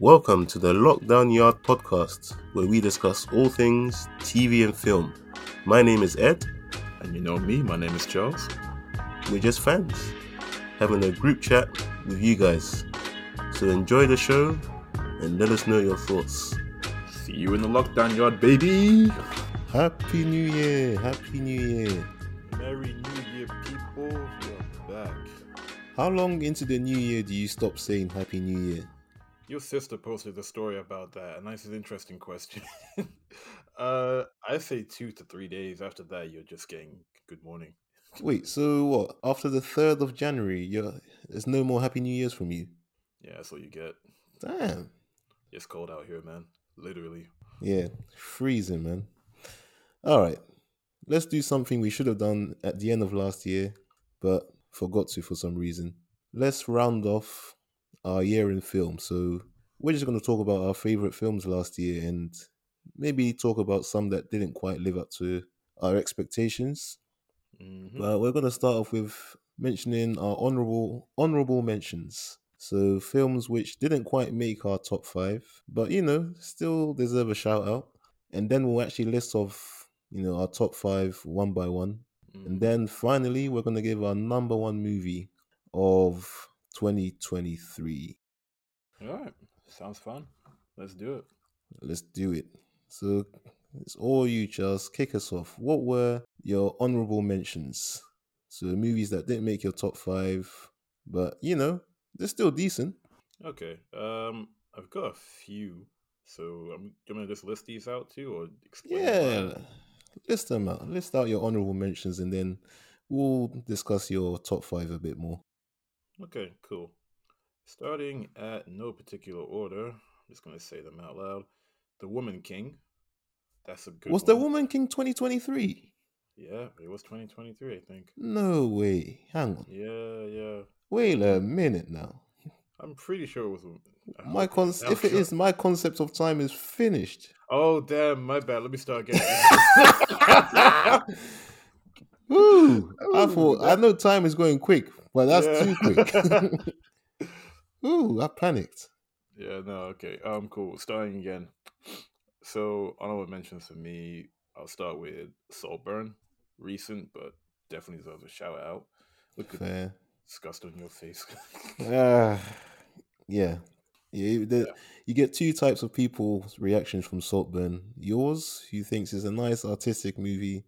Welcome to the Lockdown Yard podcast, where we discuss all things TV and film. My name is Ed. And you know me, my name is Charles. We're just fans, having a group chat with you guys. So enjoy the show and let us know your thoughts. See you in the lockdown yard, baby. Happy New Year! Happy New Year! Merry New Year, people. We're back. How long into the new year do you stop saying Happy New Year? Your sister posted a story about that, and that's an interesting question. uh, I say two to three days. After that, you're just getting good morning. Wait, so what? After the 3rd of January, you're, there's no more Happy New Years from you? Yeah, that's what you get. Damn. It's cold out here, man. Literally. Yeah, freezing, man. All right, let's do something we should have done at the end of last year, but forgot to for some reason. Let's round off our year in film. So we're just going to talk about our favorite films last year and maybe talk about some that didn't quite live up to our expectations. Mhm. But we're going to start off with mentioning our honorable honorable mentions. So films which didn't quite make our top five, but you know still deserve a shout out. And then we'll actually list off you know our top five one by one. And Mhm. then finally we're going to give our number one movie of 2023. All right. Sounds fun. Let's do it. Let's do it. So it's all you, Charles. Kick us off. What were your honorable mentions? So movies that didn't make your top five, but you know they're still decent. Okay. Um, I've got a few. So I'm gonna just list these out too, or explain. Yeah, mine? list them out. List out your honorable mentions, and then we'll discuss your top five a bit more. Okay, cool. Starting at no particular order, I'm just gonna say them out loud. The Woman King. That's a good Was the. Woman King 2023? Yeah, it was 2023, I think. No way. Hang on. Yeah, yeah. Wait a minute now. I'm pretty sure it was. I My con- if it sure- is, my concept of time is finished. Oh damn, my bad. Let me start again. Ooh, I thought I know time is going quick, but that's Yeah. too quick. Ooh, I panicked. Yeah, no, okay. Um, cool. Starting again. So, honorable mentions for me. I'll start with Saltburn. Recent, but definitely deserves a shout out. Look at Fair. disgust on your face. Ah, yeah. Yeah, you- the, Yeah. you get two types of people's reactions from Saltburn. Yours, who thinks it's a nice artistic movie,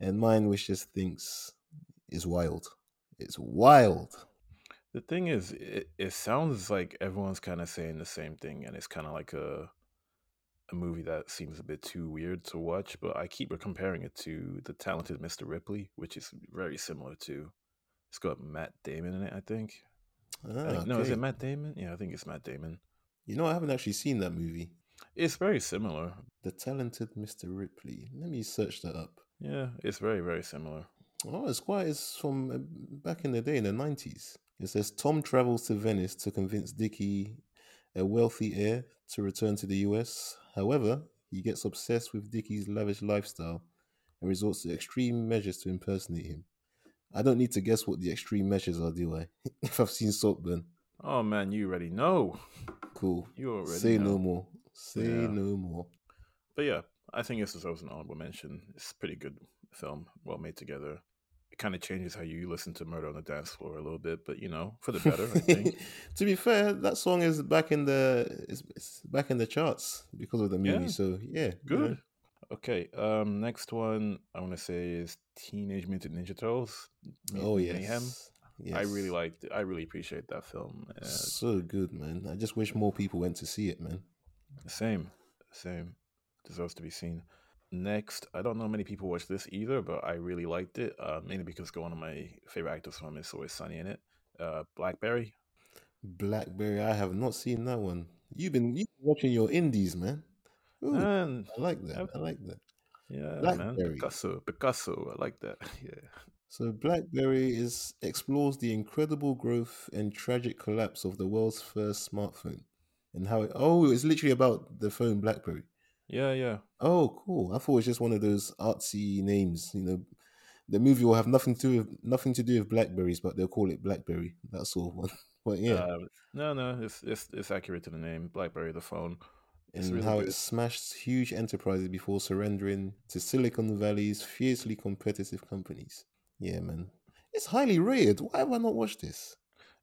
and mine, which just thinks is wild. It's wild. The thing is, it, it sounds like everyone's kind of saying the same thing, and it's kind of like a a movie that seems a bit too weird to watch. But I keep comparing it to The Talented Mr. Ripley, which is very similar to. It's got Matt Damon in it, I think. I Ah, think- No, is it Matt Damon? Yeah, I think it's Matt Damon. You know, I haven't actually seen that movie. It's very similar. The Talented Mr. Ripley. Let me search that up. Yeah, it's very, very similar. Oh, it's quite. It's from uh, back in the day in the nineties. It says Tom travels to Venice to convince Dicky, a wealthy heir, to return to the U.S. However, he gets obsessed with Dicky's lavish lifestyle and resorts to extreme measures to impersonate him. I don't need to guess what the extreme measures are, do I? if I've seen Saltburn, Oh man, you already know. cool. You already Say know. no more. Say Yeah. no more. But yeah, I think this deserves an honorable mention. It's a pretty good film, well made together. Kind of changes how you listen to Murder on the Dance Floor a little bit, but you know, for the better, I think. to be fair, that song is back in the it's, it's back in the charts because of the movie. Yeah. So yeah, you know. Good. Okay, um, next one I want to say is Teenage Mutant Ninja Turtles. Oh yes. Mayhem. yes. I really liked. it. I really appreciate that film. Uh, so good, man. I just wish more people went to see it, man. Same, same. Deserves to be seen. Next, I don't know many people watch this either, but I really liked it. Uh, mainly because one of my favorite actors from It's Always Sunny in it. Uh, Blackberry. Blackberry, I have not seen that one. You've been you been watching your indies, man. Ooh, And I like that. I like that. yeah, man, Picasso, Picasso. I like that. Yeah. So Blackberry is explores the incredible growth and tragic collapse of the world's first smartphone, and how it. Oh, it's literally about the phone Blackberry. Yeah, yeah. Oh, cool. I thought it was just one of those artsy names. You know, the movie will have nothing to do with, nothing to do with blackberries, but they'll call it Blackberry. That's sort of one. But yeah, Uh, no, no, it's it's it's accurate to the name. BlackBerry, the phone. It's and really how good. it smashed huge enterprises before surrendering to Silicon Valley's fiercely competitive companies. Yeah, man. It's highly rated. Why have I not watched this?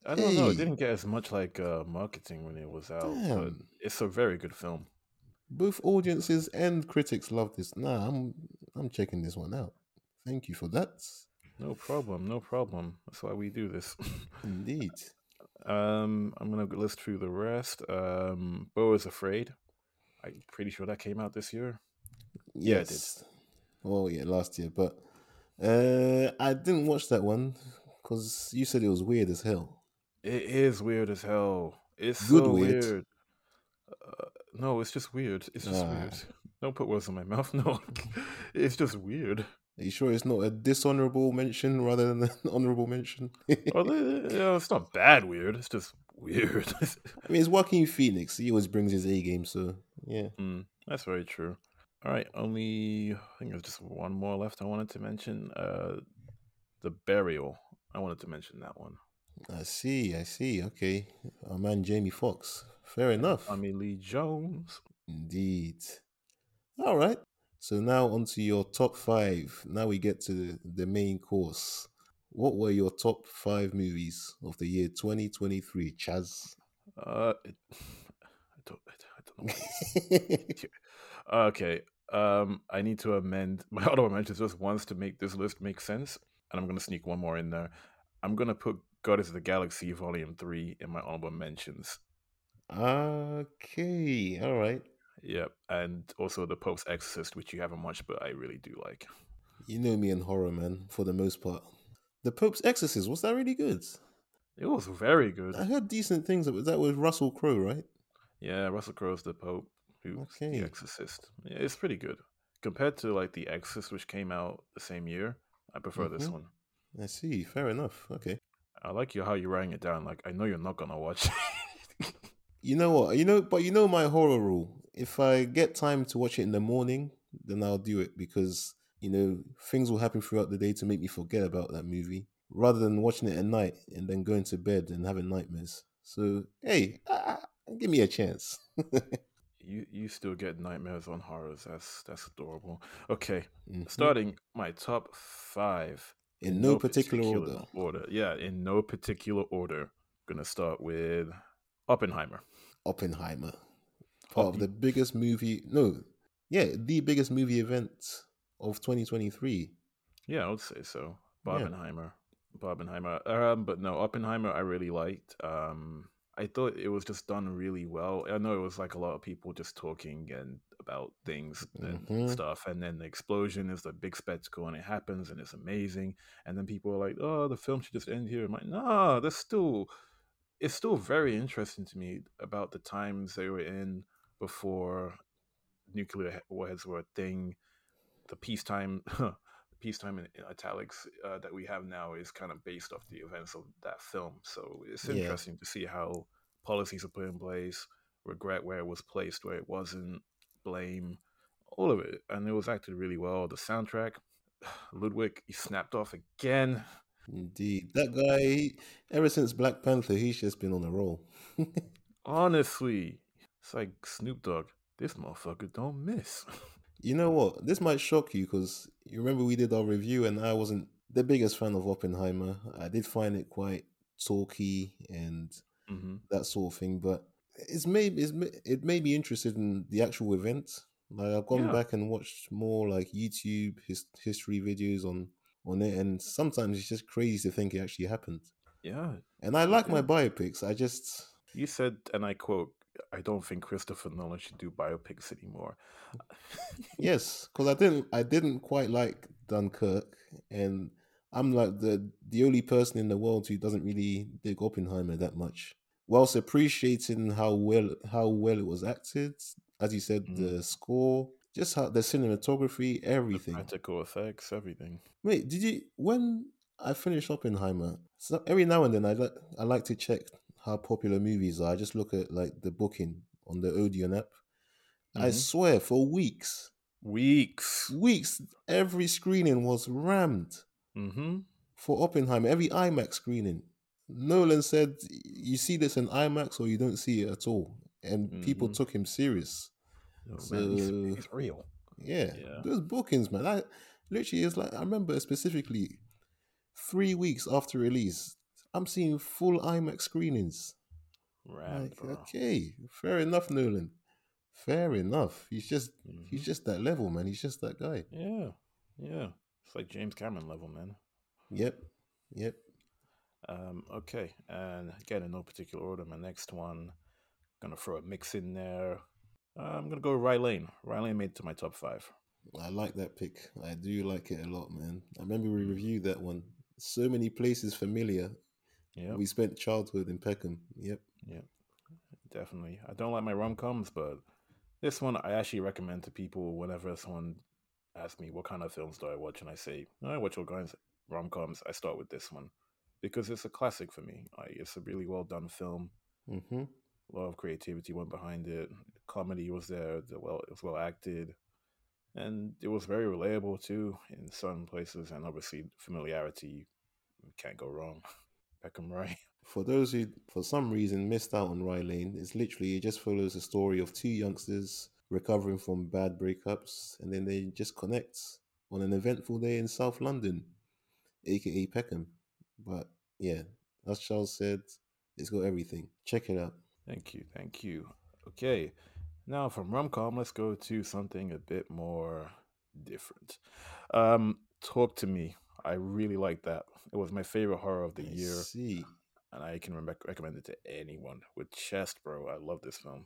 I don't know. It didn't get as much like uh, marketing when it was out, but it's a very good film. Both audiences and critics love this. Nah, I'm I'm checking this one out. Thank you for that. No problem, no problem. That's why we do this. Indeed. um, I'm gonna list through the rest. Um, Bo is Afraid. I'm pretty sure that came out this year. Yeah, it did. Yes. Oh yeah, last year, but uh, I didn't watch that one because you said it was weird as hell. It is weird as hell. It's Good so weird. weird. Uh, no, it's just weird. It's just weird. Don't put words in my mouth. No, it's just weird. Are you sure it's not a dishonorable mention rather than an honorable mention? Well, it's not bad weird. It's just weird. I mean, it's Joaquin Phoenix. He always brings his A game, so yeah. Mm, that's very true. All right, only I think there's just one more left. I wanted to mention uh, the burial. I wanted to mention that one. I see, I see. Okay, our man Jamie Foxx. Fair enough. Tommy Lee Jones. Indeed. All right. So now onto your top five. Now we get to the main course. What were your top five movies of the year 2023, Chaz? Uh, it, I don't, I don't know. Okay, um, I need to amend my honorable mentions just once to make this list make sense, and I'm gonna sneak one more in there. I'm gonna put Guardians of the Galaxy Volume Three in my honorable mentions. Okay. All right. Yep, and also the Pope's Exorcist, which you haven't watched, but I really do like. You know me and horror, man, for the most part. The Pope's Exorcist, was that really good? It was very good. I heard decent things. About, that was Russell Crowe, right? Yeah, Russell Crowe's the Pope, who's Okay. the Exorcist. Yeah, it's pretty good compared to like the Exorcist, which came out the same year. I prefer this Mhm. one. I see. Fair enough. Okay. I like you how you're writing it down. Like I know you're not gonna watch. You know what? You know, but you know my horror rule. If I get time to watch it in the morning, then I'll do it because you know things will happen throughout the day to make me forget about that movie, rather than watching it at night and then going to bed and having nightmares. So hey, ah, give me a chance. you you still get nightmares on horrors. That's that's adorable. Okay, Mhm. starting my top five in no, particular, order. Order, yeah, in no particular order. Gonna start with Oppenheimer. Oppenheimer, part Oh, of the biggest movie. No, yeah, the biggest movie event of 2023. Yeah, I would say so. Yeah. Barbenheimer. Barbenheimer. Um, but no, Oppenheimer I really liked. Um I thought it was just done really well. I know it was like a lot of people just talking and about things and Mhm. stuff, and then the explosion is the big spectacle and it happens and it's amazing. And then people are like, "Oh, the film should just end here." I'm like, "No, there's still it's still very interesting to me about the times they were in before nuclear he- warheads were a thing. The peacetime, peacetime in, in italics uh, that we have now is kind of based off the events of that film. So it's Yeah. interesting to see how policies are put in place, regret where it was placed, where it wasn't, blame, all of it. And it was acted really well. The soundtrack, Ludwig, he snapped off again. Indeed, that guy. ever since Black Panther, he's just been on a roll. Honestly, it's like Snoop Dogg. This motherfucker don't miss. You know what? This might shock you because you remember we did our review and I wasn't the biggest fan of Oppenheimer. I did find it quite talky and hmm that sort of thing, but it's made it's, it made me interested in the actual event. Like I've gone Yeah. back and watched more like YouTube his, history videos on on it, and sometimes it's just crazy to think it actually happened. Yeah. And I like my biopics. I just You said, and I quote, I don't think Christopher Nolan should do biopics anymore. yes, because I didn't I didn't quite like Dunkirk, and I'm like the the only person in the world who doesn't really dig Oppenheimer that much. Whilst appreciating how well how well it was acted, as you said, Mhm. the score, just how the cinematography, The everything. practical effects, everything. Wait, did you when I finished Oppenheimer? So every now and then I like I like to check how popular movies are. I just look at like the booking on the Odeon app. I Mhm. swear, for weeks, Weeks. weeks, every screening was rammed Mm-hmm. for Oppenheimer. Every IMAX screening, Nolan said, "You see this in IMAX, or you don't see it at all," and people Mhm. took him serious. Oh, So man, he's, he's real. yeah, Yeah. those bookings, man. I literally is like I remember specifically three weeks after release, I'm seeing full IMAX screenings. Right. Like, bro. okay, fair enough, Nolan. Fair enough. He's just he's Mhm. just that level, man. He's just that guy. Yeah, yeah. It's like James Cameron level, man. Yep. Yep. Um, okay, and again in no particular order, my next one, gonna throw a mix in there. I'm gonna go Rye Lane. Rye Lane made it to my top five. I like that pick. I do like it a lot, man. I remember we reviewed that one. So many places familiar. Yeah, We spent childhood in Peckham. Yep. definitely. I don't like my rom coms, but this one I actually recommend to people whenever someone asks me what kind of films do I watch, and I say "Oh, I watch all kinds of rom coms. I start with this one because it's a classic for me. Like it's a really well done film. Mm-hmm. A lot of creativity went behind it. Comedy was there. The well, it was well acted, and it was very relatable too in some places. And obviously, familiarity can't go wrong. Peckham Rye. For those who, for some reason, missed out on Rye Lane, it's literally it just follows the story of two youngsters recovering from bad breakups, and then they just connect on an eventful day in South London, aka Peckham. But yeah, as Charles said, it's got everything. Check it out. Thank you, thank you. Okay, now from rom com, let's go to something a bit more different. Um, Talk to Me. I really like that. It was my favorite horror of the I year, see. and I can re- recommend it to anyone with chest, bro. I love this film.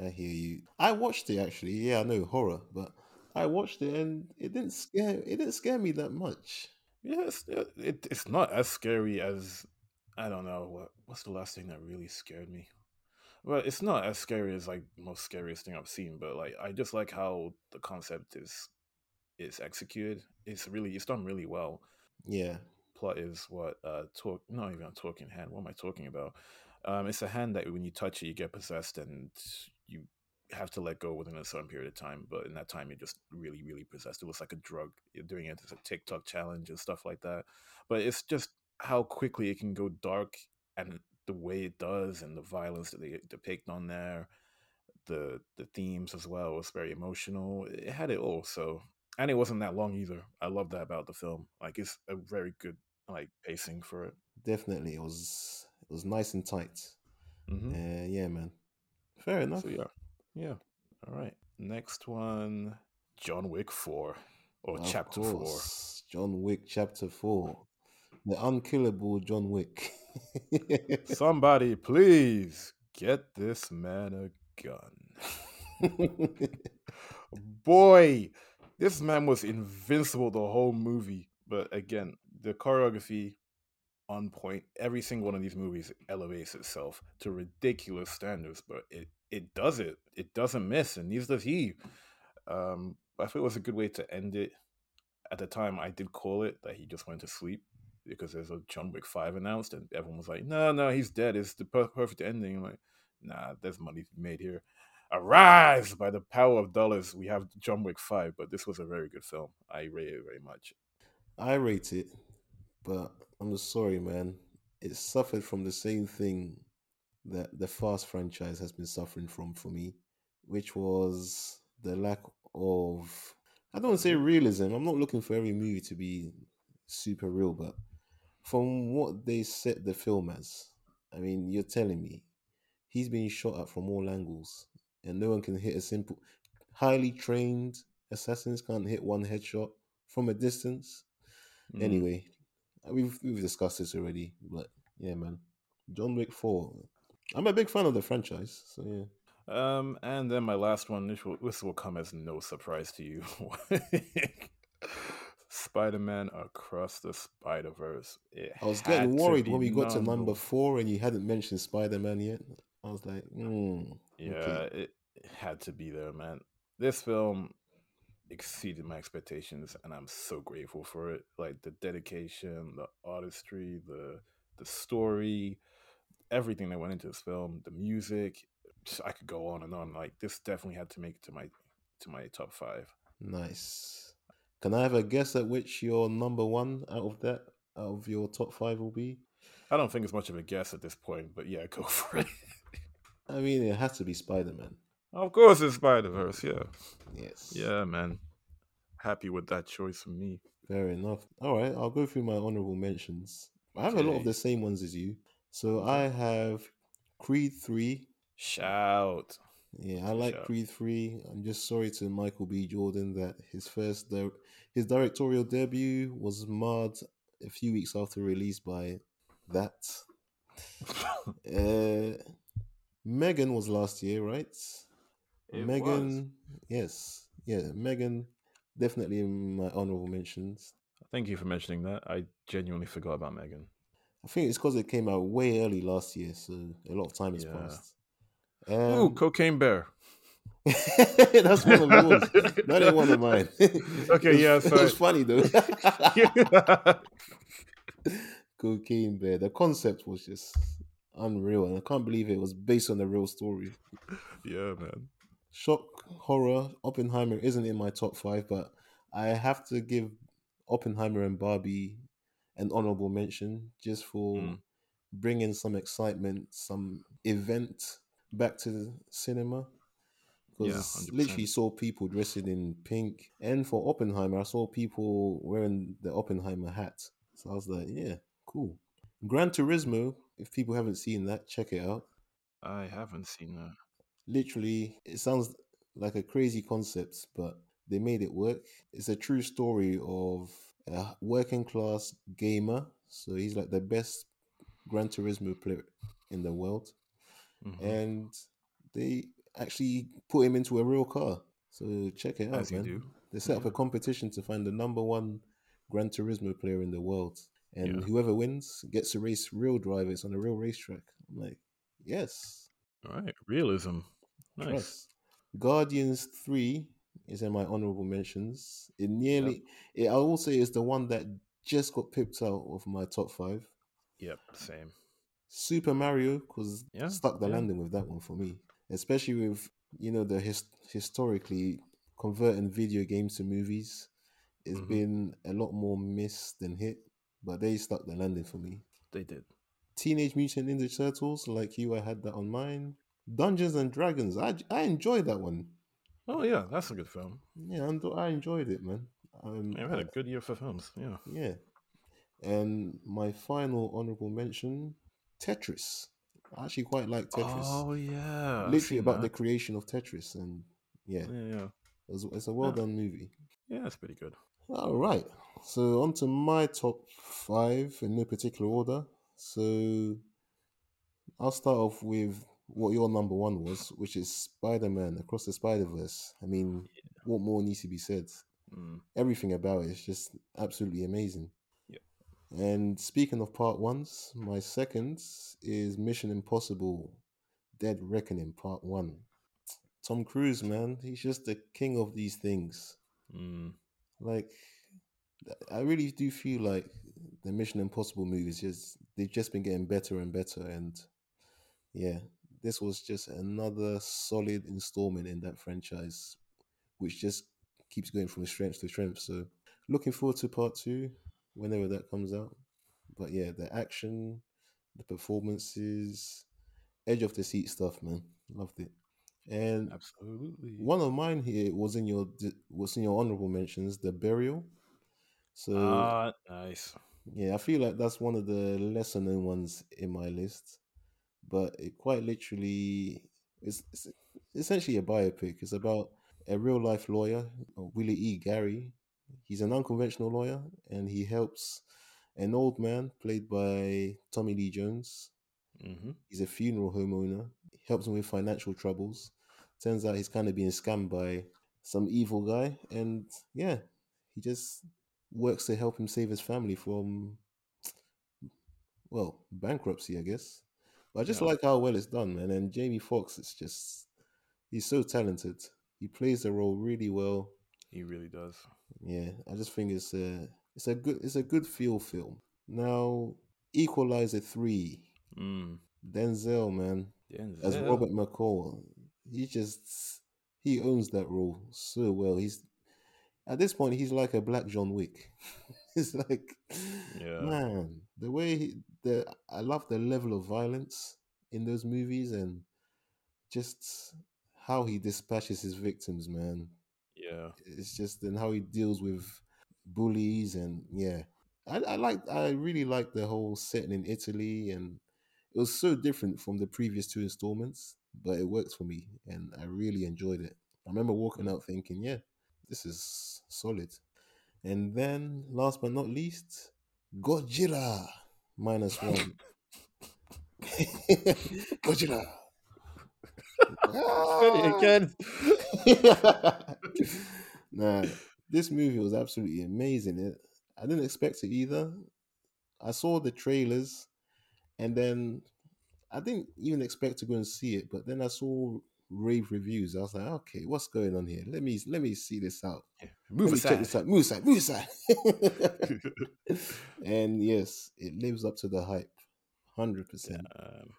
I hear you. I watched it actually. Yeah, I know horror, but I watched it and it didn't scare. It didn't scare me that much. Yes, it, it, it's not as scary as I don't know what what's the last thing that really scared me. Well, it's not as scary as like the most scariest thing I've seen, but like I just like how the concept is is executed. It's really it's done really well. Yeah. Plot is what uh talk not even a talking hand. What am I talking about? Um, it's a hand that when you touch it, you get possessed, and you have to let go within a certain period of time. But in that time, you're just really, really possessed. It looks like a drug. You're doing it as a TikTok challenge and stuff like that. But it's just how quickly it can go dark and the way it does, and the violence that they depict on there, the the themes as well was very emotional. It had it all. So and it wasn't that long either. I love that about the film. Like it's a very good like pacing for it. Definitely, it was. It was nice and tight. Mm-hmm. Uh, yeah, man. Fair enough. So yeah, yeah. All right. Next one, John Wick Four or Of Chapter Four. John Wick Chapter Four, the unkillable John Wick. Somebody, please get this man a gun. Boy, this man was invincible the whole movie. But again, the choreography on point. Every single one of these movies elevates itself to ridiculous standards, but it it does it. It doesn't miss, and neither does he. Um, I thought it was a good way to end it. At the time, I did call it that he just went to sleep because there's a John Wick Five announced, and everyone was like, "No, no, he's dead. It's the per- perfect ending." I'm like, nah, there's money to be made here. Arise by the power of dollars. We have John Wick Five, but this was a very good film. I rate it very much. I rate it, but I'm just sorry, man. It suffered from the same thing that the Fast franchise has been suffering from for me, which was the lack of. I don't say realism. I'm not looking for every movie to be super real, but from what they set the film as, I mean, you're telling me he's being shot at from all angles, and no one can hit a simple, highly trained assassins can't hit one headshot from a distance. Mm. Anyway, we've we've discussed this already, but yeah, man, John Wick Four. I'm a big fan of the franchise, so yeah. Um, and then my last one, this will, this will come as no surprise to you. Spider Man Across the Spider Verse. I was getting worried when we got to number four and you hadn't mentioned Spider Man yet. I was like, mm, Yeah, okay. it, it had to be there, man. This film exceeded my expectations, and I'm so grateful for it. Like the dedication, the artistry, the the story, everything that went into this film, the music. I could go on and on. Like this definitely had to make it to my to my top five. nice. Can I have a guess at which your number one out of that out of your top five will be? I don't think it's much of a guess at this point, but yeah, go for it. I mean, it has to be Spider Man. Of course, it's Spider Verse. Yeah. Yes. Yeah, man. Happy with that choice from me. Fair enough. All right, I'll go through my honorable mentions. I have a lot of the same ones as you. So I have Creed 3. Shout. Yeah, I like Sure. Creed 3. I'm just sorry to Michael B. Jordan that his first di- his directorial debut was marred a few weeks after release by that. Uh, Megan was last year, right? It Megan, yes, yeah, Megan, definitely in my honorable mentions. Thank you for mentioning that. I genuinely forgot about Megan. I think it's because it came out way early last year, so a lot of time has Yeah. passed. Ooh, Um, Cocaine Bear. that's one of yours. That ain't one of mine. Okay, yeah, sorry. was funny though. Cocaine Bear. The concept was just unreal, and I can't believe it was based on a real story. yeah, man. Shock horror. Oppenheimer isn't in my top five, but I have to give Oppenheimer and Barbie an honorable mention just for Mm. bringing some excitement, some event back to the cinema. Because 100%. literally saw people dressing in pink, and for Oppenheimer, I saw people wearing the Oppenheimer hat. So I was like, yeah, cool. Gran Turismo. If people haven't seen that, check it out I haven't seen that. literally it sounds like a crazy concept but they made it work it's a true story of a working class gamer so he's like the best gran turismo player in the world Mhm. and they actually put him into a real car so check it out As man they set up a competition to find the number one gran turismo player in the world and Yeah. whoever wins gets to race real drivers on a real racetrack i'm like yes All right. Realism. Nice. Trust. Guardians 3 is in my honorable mentions. It nearly, it, I will say, is the one that just got pipped out of my top five. Yep. Same. Super Mario, because Yeah, stuck the yeah. landing with that one for me, especially with you know the his, historically converting video games to movies. It's Mhm. been a lot more miss than hit, but they stuck the landing for me. They did. Teenage Mutant Ninja Turtles, like you, I had that on mine. Dungeons and Dragons, I I enjoyed that one. Oh yeah, that's a good film. Yeah, and I enjoyed it, man. Um, Yeah, we had a good year for films. Yeah. yeah. And my final honorable mention, Tetris. I actually quite like Tetris. Oh yeah. Literally about the creation of Tetris, and yeah, Yeah, yeah. it it's a well Yeah. done movie. Yeah, it's pretty good. All right, so on to my top five in no particular order. So I'll start off with what your number one was, which is Spider Man Across the Spider Verse. I mean, what more needs to be said? Mm. everything about it is just absolutely amazing. And speaking of part ones, my second is Mission Impossible Dead Reckoning Part One. Tom Cruise, man, he's just the king of these things. Mm. Like, I really do feel like the Mission Impossible movies just they've just been getting better and better. And yeah, this was just another solid installment in that franchise, which just keeps going from strength to strength. So looking forward to part two whenever that comes out. But yeah, the action, the performances, edge of the seat stuff, man, loved it. And Absolutely. one of mine here was in your was in your honorable mentions, the burial. So Ah, nice. yeah, I feel like that's one of the lesser known ones in my list, but it quite literally is it's essentially a biopic. It's about a real life lawyer, Willie E. Gary. He's an unconventional lawyer, and he helps an old man played by Tommy Lee Jones. Mm-hmm. He's a funeral homeowner. He helps him with financial troubles. Turns out he's kind of being scammed by some evil guy, and yeah, he just works to help him save his family from well bankruptcy, I guess. But I just Yeah. like how well it's done, man. And Jamie Foxx is just he's so talented. He plays the role really well. He really does. Yeah, I just think it's a it's a good it's a good feel film. Now, Equalizer three, Mm. Denzel, man, as Robert McCall, he just he owns that role so well. He's at this point he's like a black John Wick. it's like Yeah. man, the way he, the I love the level of violence in those movies and just how he dispatches his victims, man. Yeah. It's just and how he deals with bullies and yeah. I, I like I really like the whole setting in Italy and it was so different from the previous two installments, but it worked for me and I really enjoyed it. I remember walking out thinking, yeah, this is solid. And then last but not least, Godzilla minus one. Godzilla. Ah! again. nah, this movie was absolutely amazing. It, I didn't expect it either. I saw the trailers, and then I didn't even expect to go and see it. But then I saw rave reviews. I was like, okay, what's going on here? Let me let me see this out. Move Let me check aside. this out. Move aside. Move aside. and yes, it lives up to the hype, hundred percent. Um,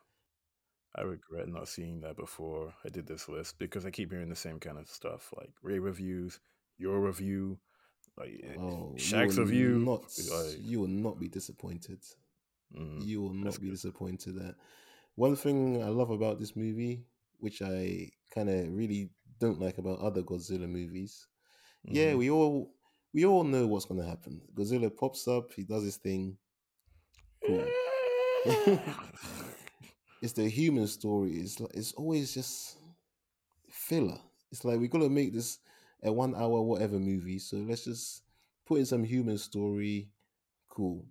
I regret not seeing that before I did this list because I keep hearing the same kind of stuff like Ray reviews, your review, like eh, Oh, Shaq's you will review. not. like, You will not be disappointed. mm, You will not be good. disappointed. That one thing I love about this movie, which I kind of really don't like about other Godzilla movies. Yeah, Mhm. we all we all know what's gonna happen. Godzilla pops up, he does his thing. Cool. it's the human story. It's like, it's always just filler. It's like we gotta make this a one hour whatever movie. So let's just put in some human story. Cool.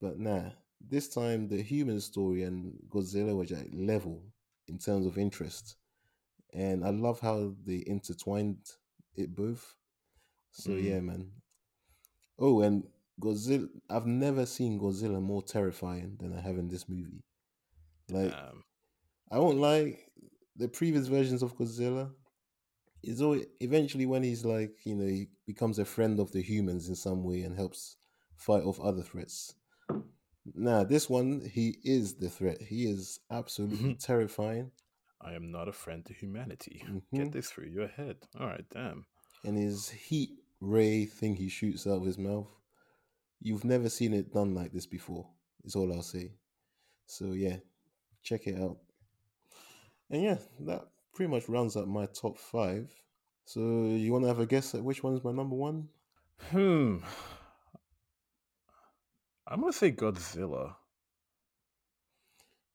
But nah, this time the human story and Godzilla were like level in terms of interest. And I love how they intertwined it both. So Mm. yeah, man. Oh, and Godzilla I've never seen Godzilla more terrifying than I have in this movie. Like Um, I won't lie, the previous versions of Godzilla is always eventually when he's like, you know, he becomes a friend of the humans in some way and helps fight off other threats. Nah, this one, he is the threat. He is absolutely terrifying. I am not a friend to humanity. Mhm. Get this through your head. All right, damn. And his heat ray thing he shoots out of his mouth. You've never seen it done like this before, is all I'll say. So yeah, check it out. And yeah, that pretty much rounds up my top five. So you want to have a guess at which one's my number one? Hmm. I'm gonna say Godzilla.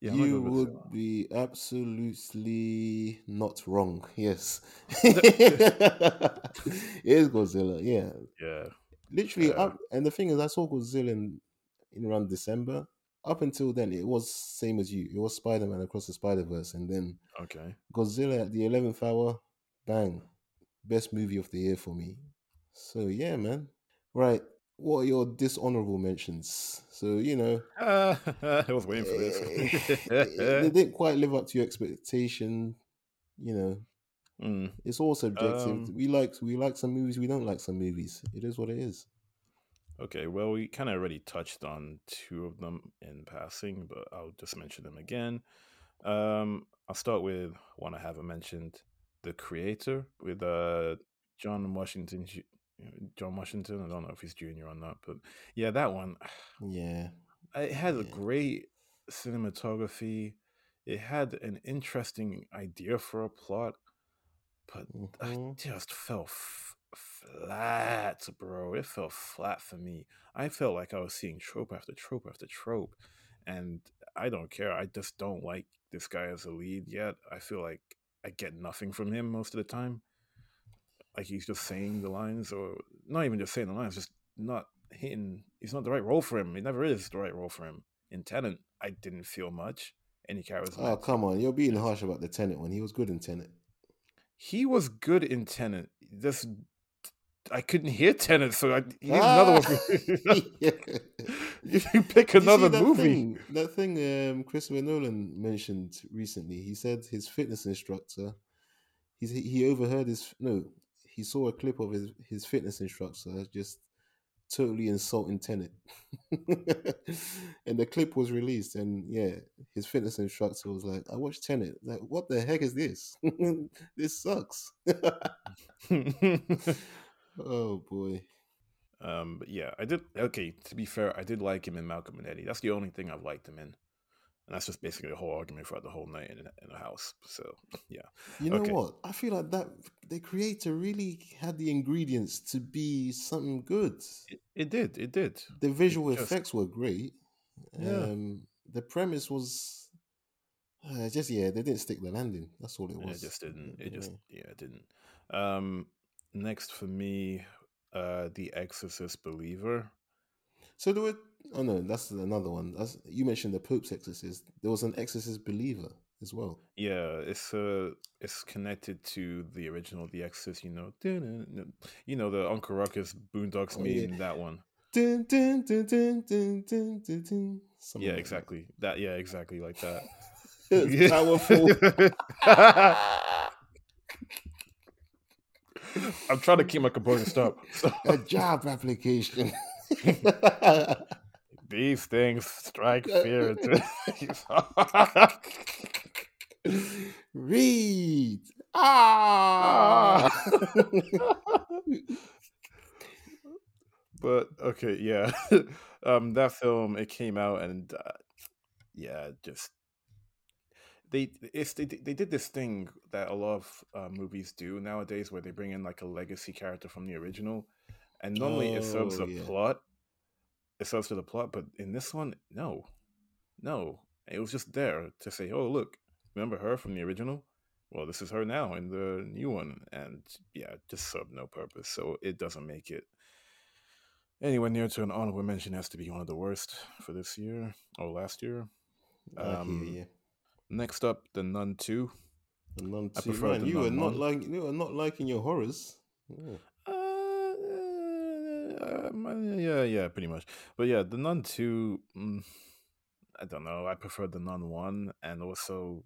Yeah, you go would Godzilla. be absolutely not wrong. Yes, it is Godzilla. Yeah, Yeah. literally. Yeah. Up, and the thing is, I saw Godzilla in, in around December. Up until then, it was same as you. It was Spider Man across the Spider Verse, and then Okay. Godzilla at the eleventh hour, bang, best movie of the year for me. So yeah, man. Right, what are your dishonorable mentions? So you know, I was waiting for this. they didn't quite live up to your expectation. You know, Mm, it's all subjective. Um, we like we like some movies, we don't like some movies. It is what it is. Okay, well, we kind of already touched on two of them in passing, but I'll just mention them again. Um, I'll start with one I haven't mentioned, The Creator, with uh, John Washington. John Washington. I don't know if he's junior or not, but yeah, that one. Yeah, It had a great cinematography. It had an interesting idea for a plot, but I Mhm. just fell f- flat, bro. It felt flat for me. I felt like I was seeing trope after trope after trope, and I don't care. I just don't like this guy as a lead yet. I feel like I get nothing from him most of the time. Like he's just saying the lines, or not even just saying the lines, just not hitting. He's not the right role for him. It never is the right role for him. In Tenet, I didn't feel much. Any charismatic. Oh come on, you're being harsh about the Tenet one. He was good in Tenet. He was good in Tenet. This I couldn't hear Tenet, so I he needs another one. Ah! You pick another that movie. Thing, that thing um, Christopher Nolan mentioned recently. He said his fitness instructor. He's, he overheard his no. He saw a clip of his his fitness instructor just totally insulting Tenet, and the clip was released. And yeah, his fitness instructor was like, "I watched Tenet. Like, what the heck is this? this sucks." Oh boy. Um, but yeah, I did. Okay, to be fair, I did like him in Malcolm and Eddie. That's the only thing I've liked him in, and that's just basically a whole argument throughout the whole night in, in the house. So yeah, You know Okay. what? I feel like that the creator really had the ingredients to be something good. it, it did. It did. The visual just- effects were great. Yeah. Um, the premise was uh, just yeah, they didn't stick the landing. That's all it It was. just didn't. It just Yeah. yeah, it didn't. Um, next for me, uh, The Exorcist Believer. So there were. Oh no, that's another one. That's, you mentioned the Pope's Exorcist. There was an Exorcist believer as well. Yeah, it's uh, it's connected to the original The Exorcist. You know, you know the Uncle Ruckus Boondocks Oh, yeah. That one. Dun, dun, dun. Yeah, like exactly. That. Yeah, exactly like that. that. Powerful. I'm trying to keep my composure. Stop. A job application. These things strike fear into. Read. Ah. but okay, yeah. um, that film it came out and uh, yeah, just they it's they, they did this thing that a lot of uh, movies do nowadays where they bring in like a legacy character from the original, and normally it serves Oh, a yeah. plot. It serves to the plot, but in this one, no, no. It was just there to say, "Oh, look, remember her from the original? Well, this is her now in the new one," and yeah, just served no purpose. So it doesn't make it anywhere near to an honorable mention. Has to be one of the worst for this year or last year. Um. Next up, The Nun Two. The Nun I two. prefer Man, the you Nun not like you were not liking your horrors. Oh. Uh, um, yeah, yeah, pretty much. But yeah, the Nun two. Mm, I don't know. I prefer the Nun one, and also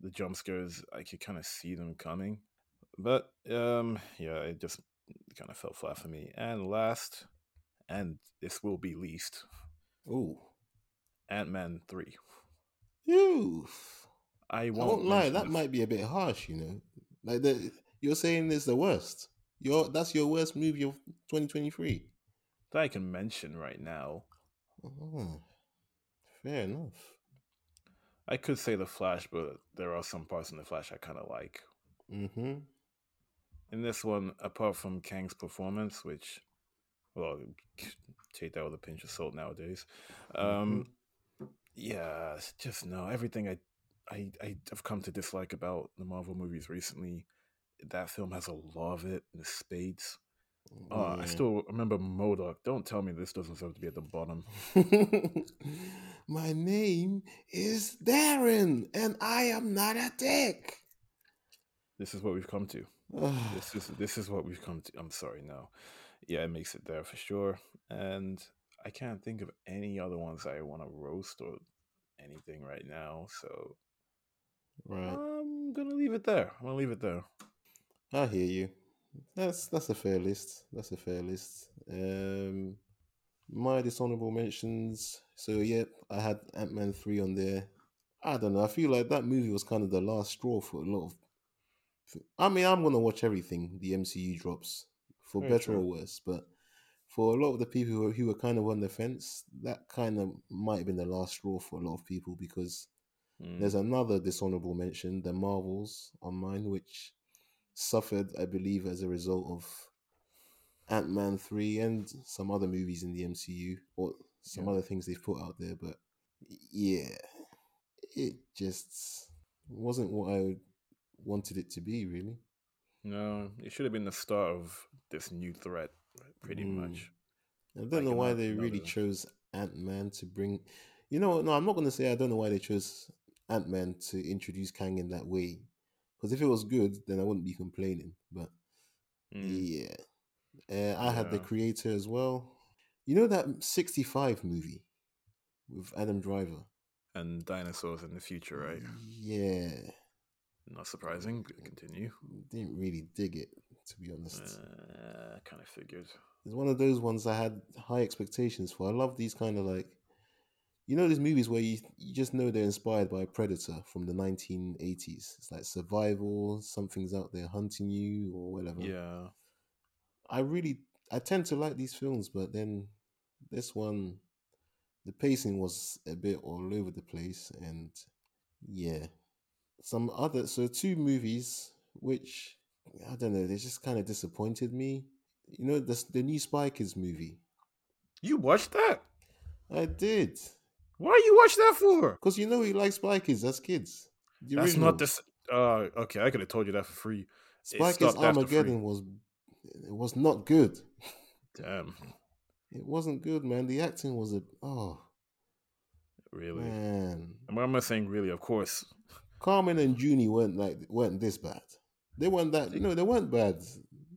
the jump scares. I could kind of see them coming, but um, yeah, it just kind of fell flat for me. And last, and this will be least, Ooh. Ant Man three. Ooh. I I won't, won't lie, that might be a bit harsh, you know. Like the you're saying is the worst. Your that's your worst movie of 2023. that I can mention right now. Oh, fair enough. I could say the Flash, but there are some parts in the Flash I kind of like. Mm-hmm. in this one, apart from Kang's performance, which, well, take that with a pinch of salt nowadays. Um, yeah, it's just no everything I, I, I have come to dislike about the Marvel movies recently. That film has a lot of it in spades. Uh, I still remember MODOK. Don't tell me this doesn't deserve to be at the bottom. My name is Darren, and I am not a dick. This is what we've come to. This is this is what we've come to. I'm sorry, no. Yeah, it makes it there for sure. And I can't think of any other ones I want to roast or anything right now. So right. I'm gonna leave it there. I'm gonna leave it there. I hear you. That's that's a fair list. That's a fair list. Um, my dishonorable mentions. So yep, I had Ant Man three on there. I don't know. I feel like that movie was kind of the last straw for a lot of. I mean, I'm gonna watch everything the MCU drops, for Very better or worse. But for a lot of the people who were, who were kind of on the fence, that kind of might have been the last straw for a lot of people because Mm, there's another dishonorable mention, the Marvels on mine, which suffered, I believe, as a result of Ant Man 3 and some other movies in the MCU or some Yeah. other things they've put out there. But yeah, it just wasn't what I wanted it to be, really. no, it should have been the start of this new threat, pretty Mm. much. I don't Like know why they really chose Ant Man to bring. You know, no, I'm not going to say I don't know why they chose Ant Man to introduce Kang in that way. Because if it was good, then I wouldn't be complaining. But Mm, yeah, uh, I had the creator as well. You know that 65 movie with Adam Driver? And dinosaurs in the future, right? Yeah, Not surprising. Continue. didn't really dig it to be honest. Uh, kind of figured. It's one of those ones I had high expectations for. I love these kind of like, you know, these movies where you, you just know they're inspired by a predator from the 1980s. It's like survival, something's out there hunting you or whatever. Yeah. I really, I tend to like these films, but then this one, the pacing was a bit all over the place, and yeah, some other so two movies which I don't know, they just kind of disappointed me. You know, the the new Spy Kids movie. You watched that? I did. Why are you watch that for? Because you know he likes Spy Kids as kids. The That's original. not this. Uh, okay, I could have told you that for free. Spy Kids Armageddon was it was not good. Damn. It wasn't good, man. The acting was a oh. Really? Man. I'm not saying really, of course. Carmen and Junie weren't like weren't this bad. They weren't that you know, they weren't bad.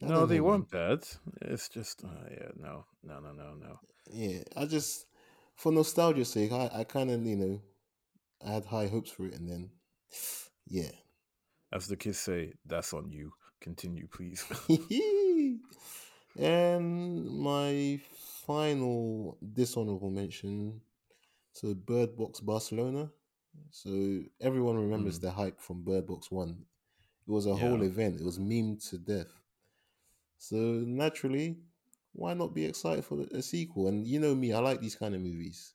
I no, they weren't bad. It's just uh, yeah, no, no, no, no, no. Yeah, I just for nostalgia's sake, I, I kind of you know, I had high hopes for it, and then yeah. As the kids say, that's on you. Continue, please. and my final dishonorable mention to Bird Box Barcelona. So everyone remembers mm. the hype from Bird Box One. It was a yeah. whole event. It was memed to death. So naturally, why not be excited for a sequel? And you know me, I like these kind of movies,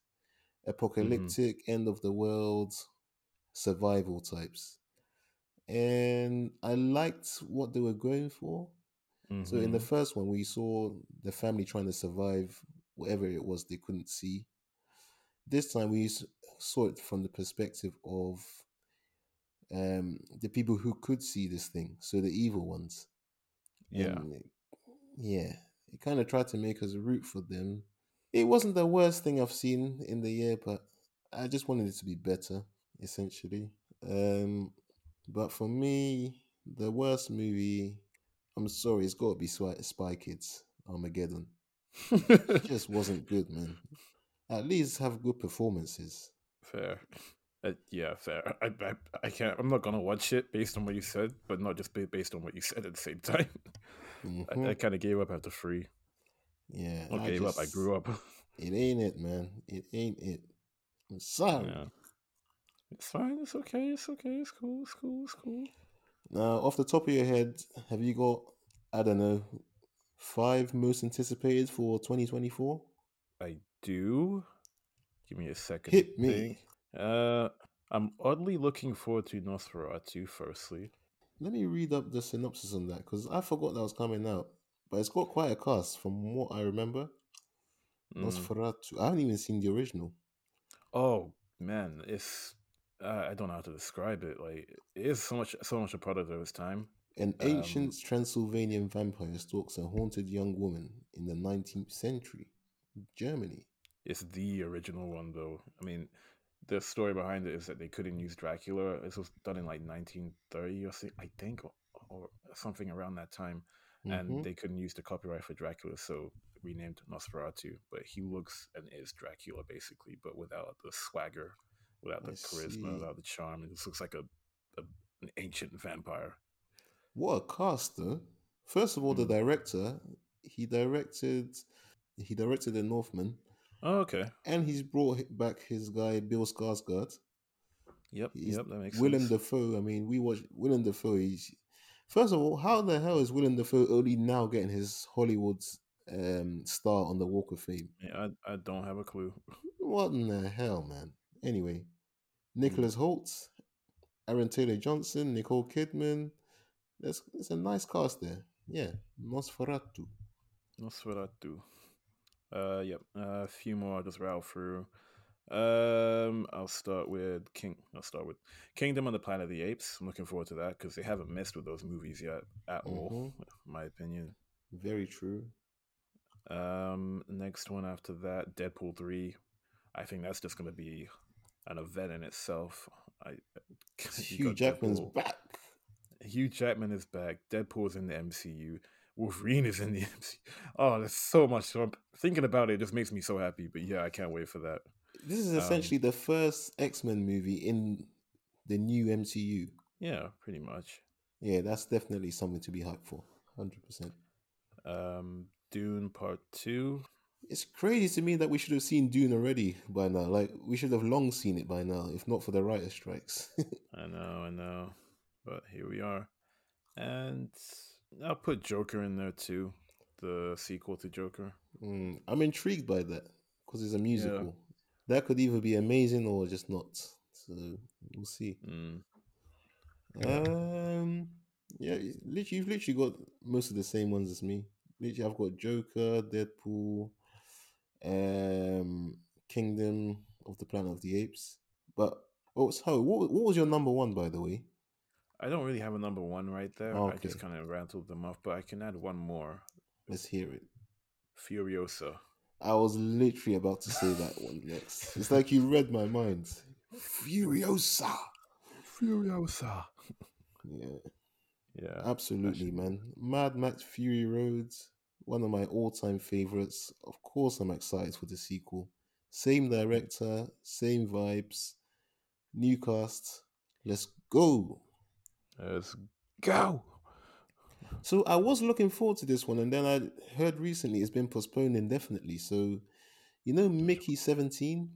mm-hmm. apocalyptic, mm-hmm. end of the world, survival types and I liked what they were going for. Mm-hmm. So in the mm-hmm. first one, we saw the family trying to survive whatever it was they couldn't see. This time, we saw it from the perspective of um, the people who could see this thing, so the evil ones. Yeah, yeah. It kind of tried to make us root for them. It wasn't the worst thing I've seen in the year, but I just wanted it to be better, essentially. Um, but for me, the worst movie, I'm sorry, it's got to be Spy Kids Armageddon. it just wasn't good, man. At least have good performances. Fair. Uh, yeah, fair. I, I, I can't. I'm not gonna watch it based on what you said, but not just based on what you said at the same time. Mm-hmm. I, I kind of gave up after three. Yeah, I gave just, up. I grew up. It ain't it, man. It ain't it. I'm sorry. Yeah. It's fine. It's okay. It's okay. It's cool. It's cool. It's cool. Now, off the top of your head, have you got I don't know five most anticipated for 2024? I do. Give me a second. Hit me. Uh, I'm oddly looking forward to Nosferatu. Firstly, let me read up the synopsis on that because I forgot that was coming out. But it's got quite a cast from what I remember. Mm. Nosferatu. I haven't even seen the original. Oh man, it's uh, I don't know how to describe it. Like it is so much, so much a product of its time. An ancient um, Transylvanian vampire stalks a haunted young woman in the 19th century, Germany. It's the original one, though. I mean, the story behind it is that they couldn't use Dracula. This was done in like 1930 or I think, or, or something around that time. Mm-hmm. And they couldn't use the copyright for Dracula, so renamed Nosferatu. But he looks and is Dracula, basically, but without the swagger without the I charisma, see. without the charm. It just looks like a, a, an ancient vampire. What a cast, though! First of all, mm. the hmm. director he directed he directed The Northman. Oh, okay. And he's brought back his guy Bill Skarsgård. Yep, he's yep, that makes sense. Willem sense. Dafoe. I mean, we watch Willem Dafoe. He's first of all, how the hell is Willem Dafoe only now getting his Hollywood um, star on the Walk of Fame? Yeah, I, I don't have a clue. What in the hell, man? Anyway, Nicholas Hoult, Aaron Taylor Johnson, Nicole Kidman. There's, there's a nice cast there. Yeah, Nosferatu. Nosferatu. Uh, yep. Uh, a few more I'll just rattle through. Um, I'll start with King. I'll start with Kingdom of the Planet of the Apes. I'm looking forward to that because they haven't messed with those movies yet at mm-hmm. all, in my opinion. Very true. Um, next one after that, Deadpool three. I think that's just going to be an event in itself. I Hugh Jackman's Deadpool. back. Hugh Jackman is back. Deadpool's in the MCU. Wolverine is in the MCU. Oh, there's so much. So I'm thinking about it, it just makes me so happy. But yeah, I can't wait for that. This is essentially um, the first X Men movie in the new MCU. Yeah, pretty much. Yeah, that's definitely something to be hyped for. Hundred percent. Um, Dune Part Two it's crazy to me that we should have seen Dune already by now. Like we should have long seen it by now, if not for the writer strikes. I know, I know, but here we are, and I'll put Joker in there too. the sequel to Joker. Mm, I'm intrigued by that because it's a musical. Yeah. That could either be amazing or just not. So we'll see. Mm. Um, yeah, literally, you've literally got most of the same ones as me. Literally, I've got Joker, Deadpool, um, Kingdom of the Planet of the Apes. But oh, so what what was your number one, by the way? I don't really have a number one right there. Okay. I just kind of rattled them off, but I can add one more. Let's hear it. Furiosa. I was literally about to say that one next. It's like you read my mind. Furiosa. Furiosa. Yeah. Yeah. Absolutely, man. Mad Max Fury Roads, one of my all time favorites. Of course, I'm excited for the sequel. Same director, same vibes, new cast. Let's go. Let's go. So I was looking forward to this one, and then I heard recently it's been postponed indefinitely. So, you know, Mickey Seventeen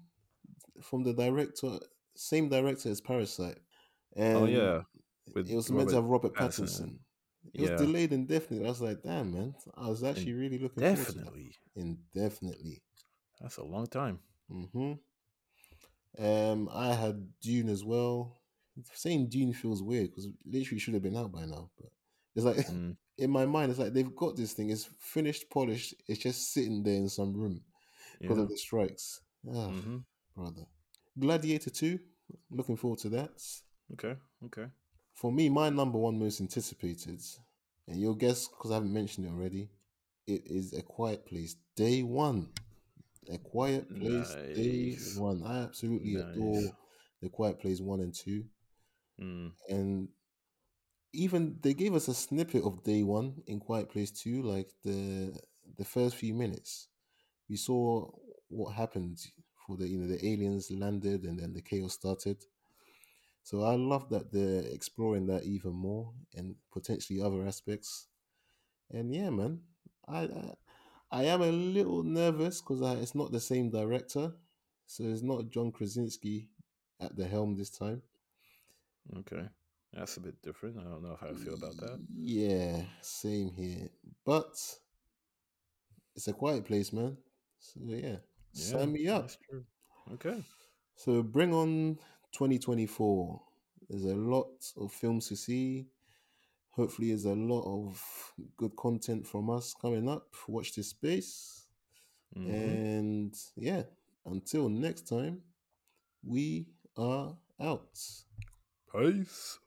from the director, same director as Parasite. Oh, and oh yeah, With it was Robert meant to have Robert Pattinson. Pattinson. It yeah. was delayed indefinitely. I was like, damn, man. I was actually really looking definitely, indefinitely. That's a long time. Hmm. Um, I had Dune as well. Saying Dune feels weird because literally should have been out by now, but it's like mm. in my mind, it's like they've got this thing. It's finished, polished. It's just sitting there in some room because yeah. of the strikes. Ah, mm-hmm. brother. Gladiator Two. Looking forward to that. Okay. Okay. For me, my number one most anticipated, and you'll guess because I haven't mentioned it already. It is A Quiet Place. Day one. A Quiet Place. Nice. Day one. I absolutely nice. adore The Quiet Place one and two. Mm. And even they gave us a snippet of day one in Quiet Place Two, like the the first few minutes. We saw what happened for the you know the aliens landed and then the chaos started. So I love that they're exploring that even more and potentially other aspects. And yeah, man, I I, I am a little nervous because it's not the same director, so it's not John Krasinski at the helm this time. Okay. That's a bit different. I don't know how I feel about that. Yeah, same here. But it's a quiet place, man. So yeah, yeah sign me up. That's true. Okay. So bring on 2024. There's a lot of films to see. Hopefully, there's a lot of good content from us coming up. Watch this space. Mm-hmm. And yeah, until next time, we are out. Peace.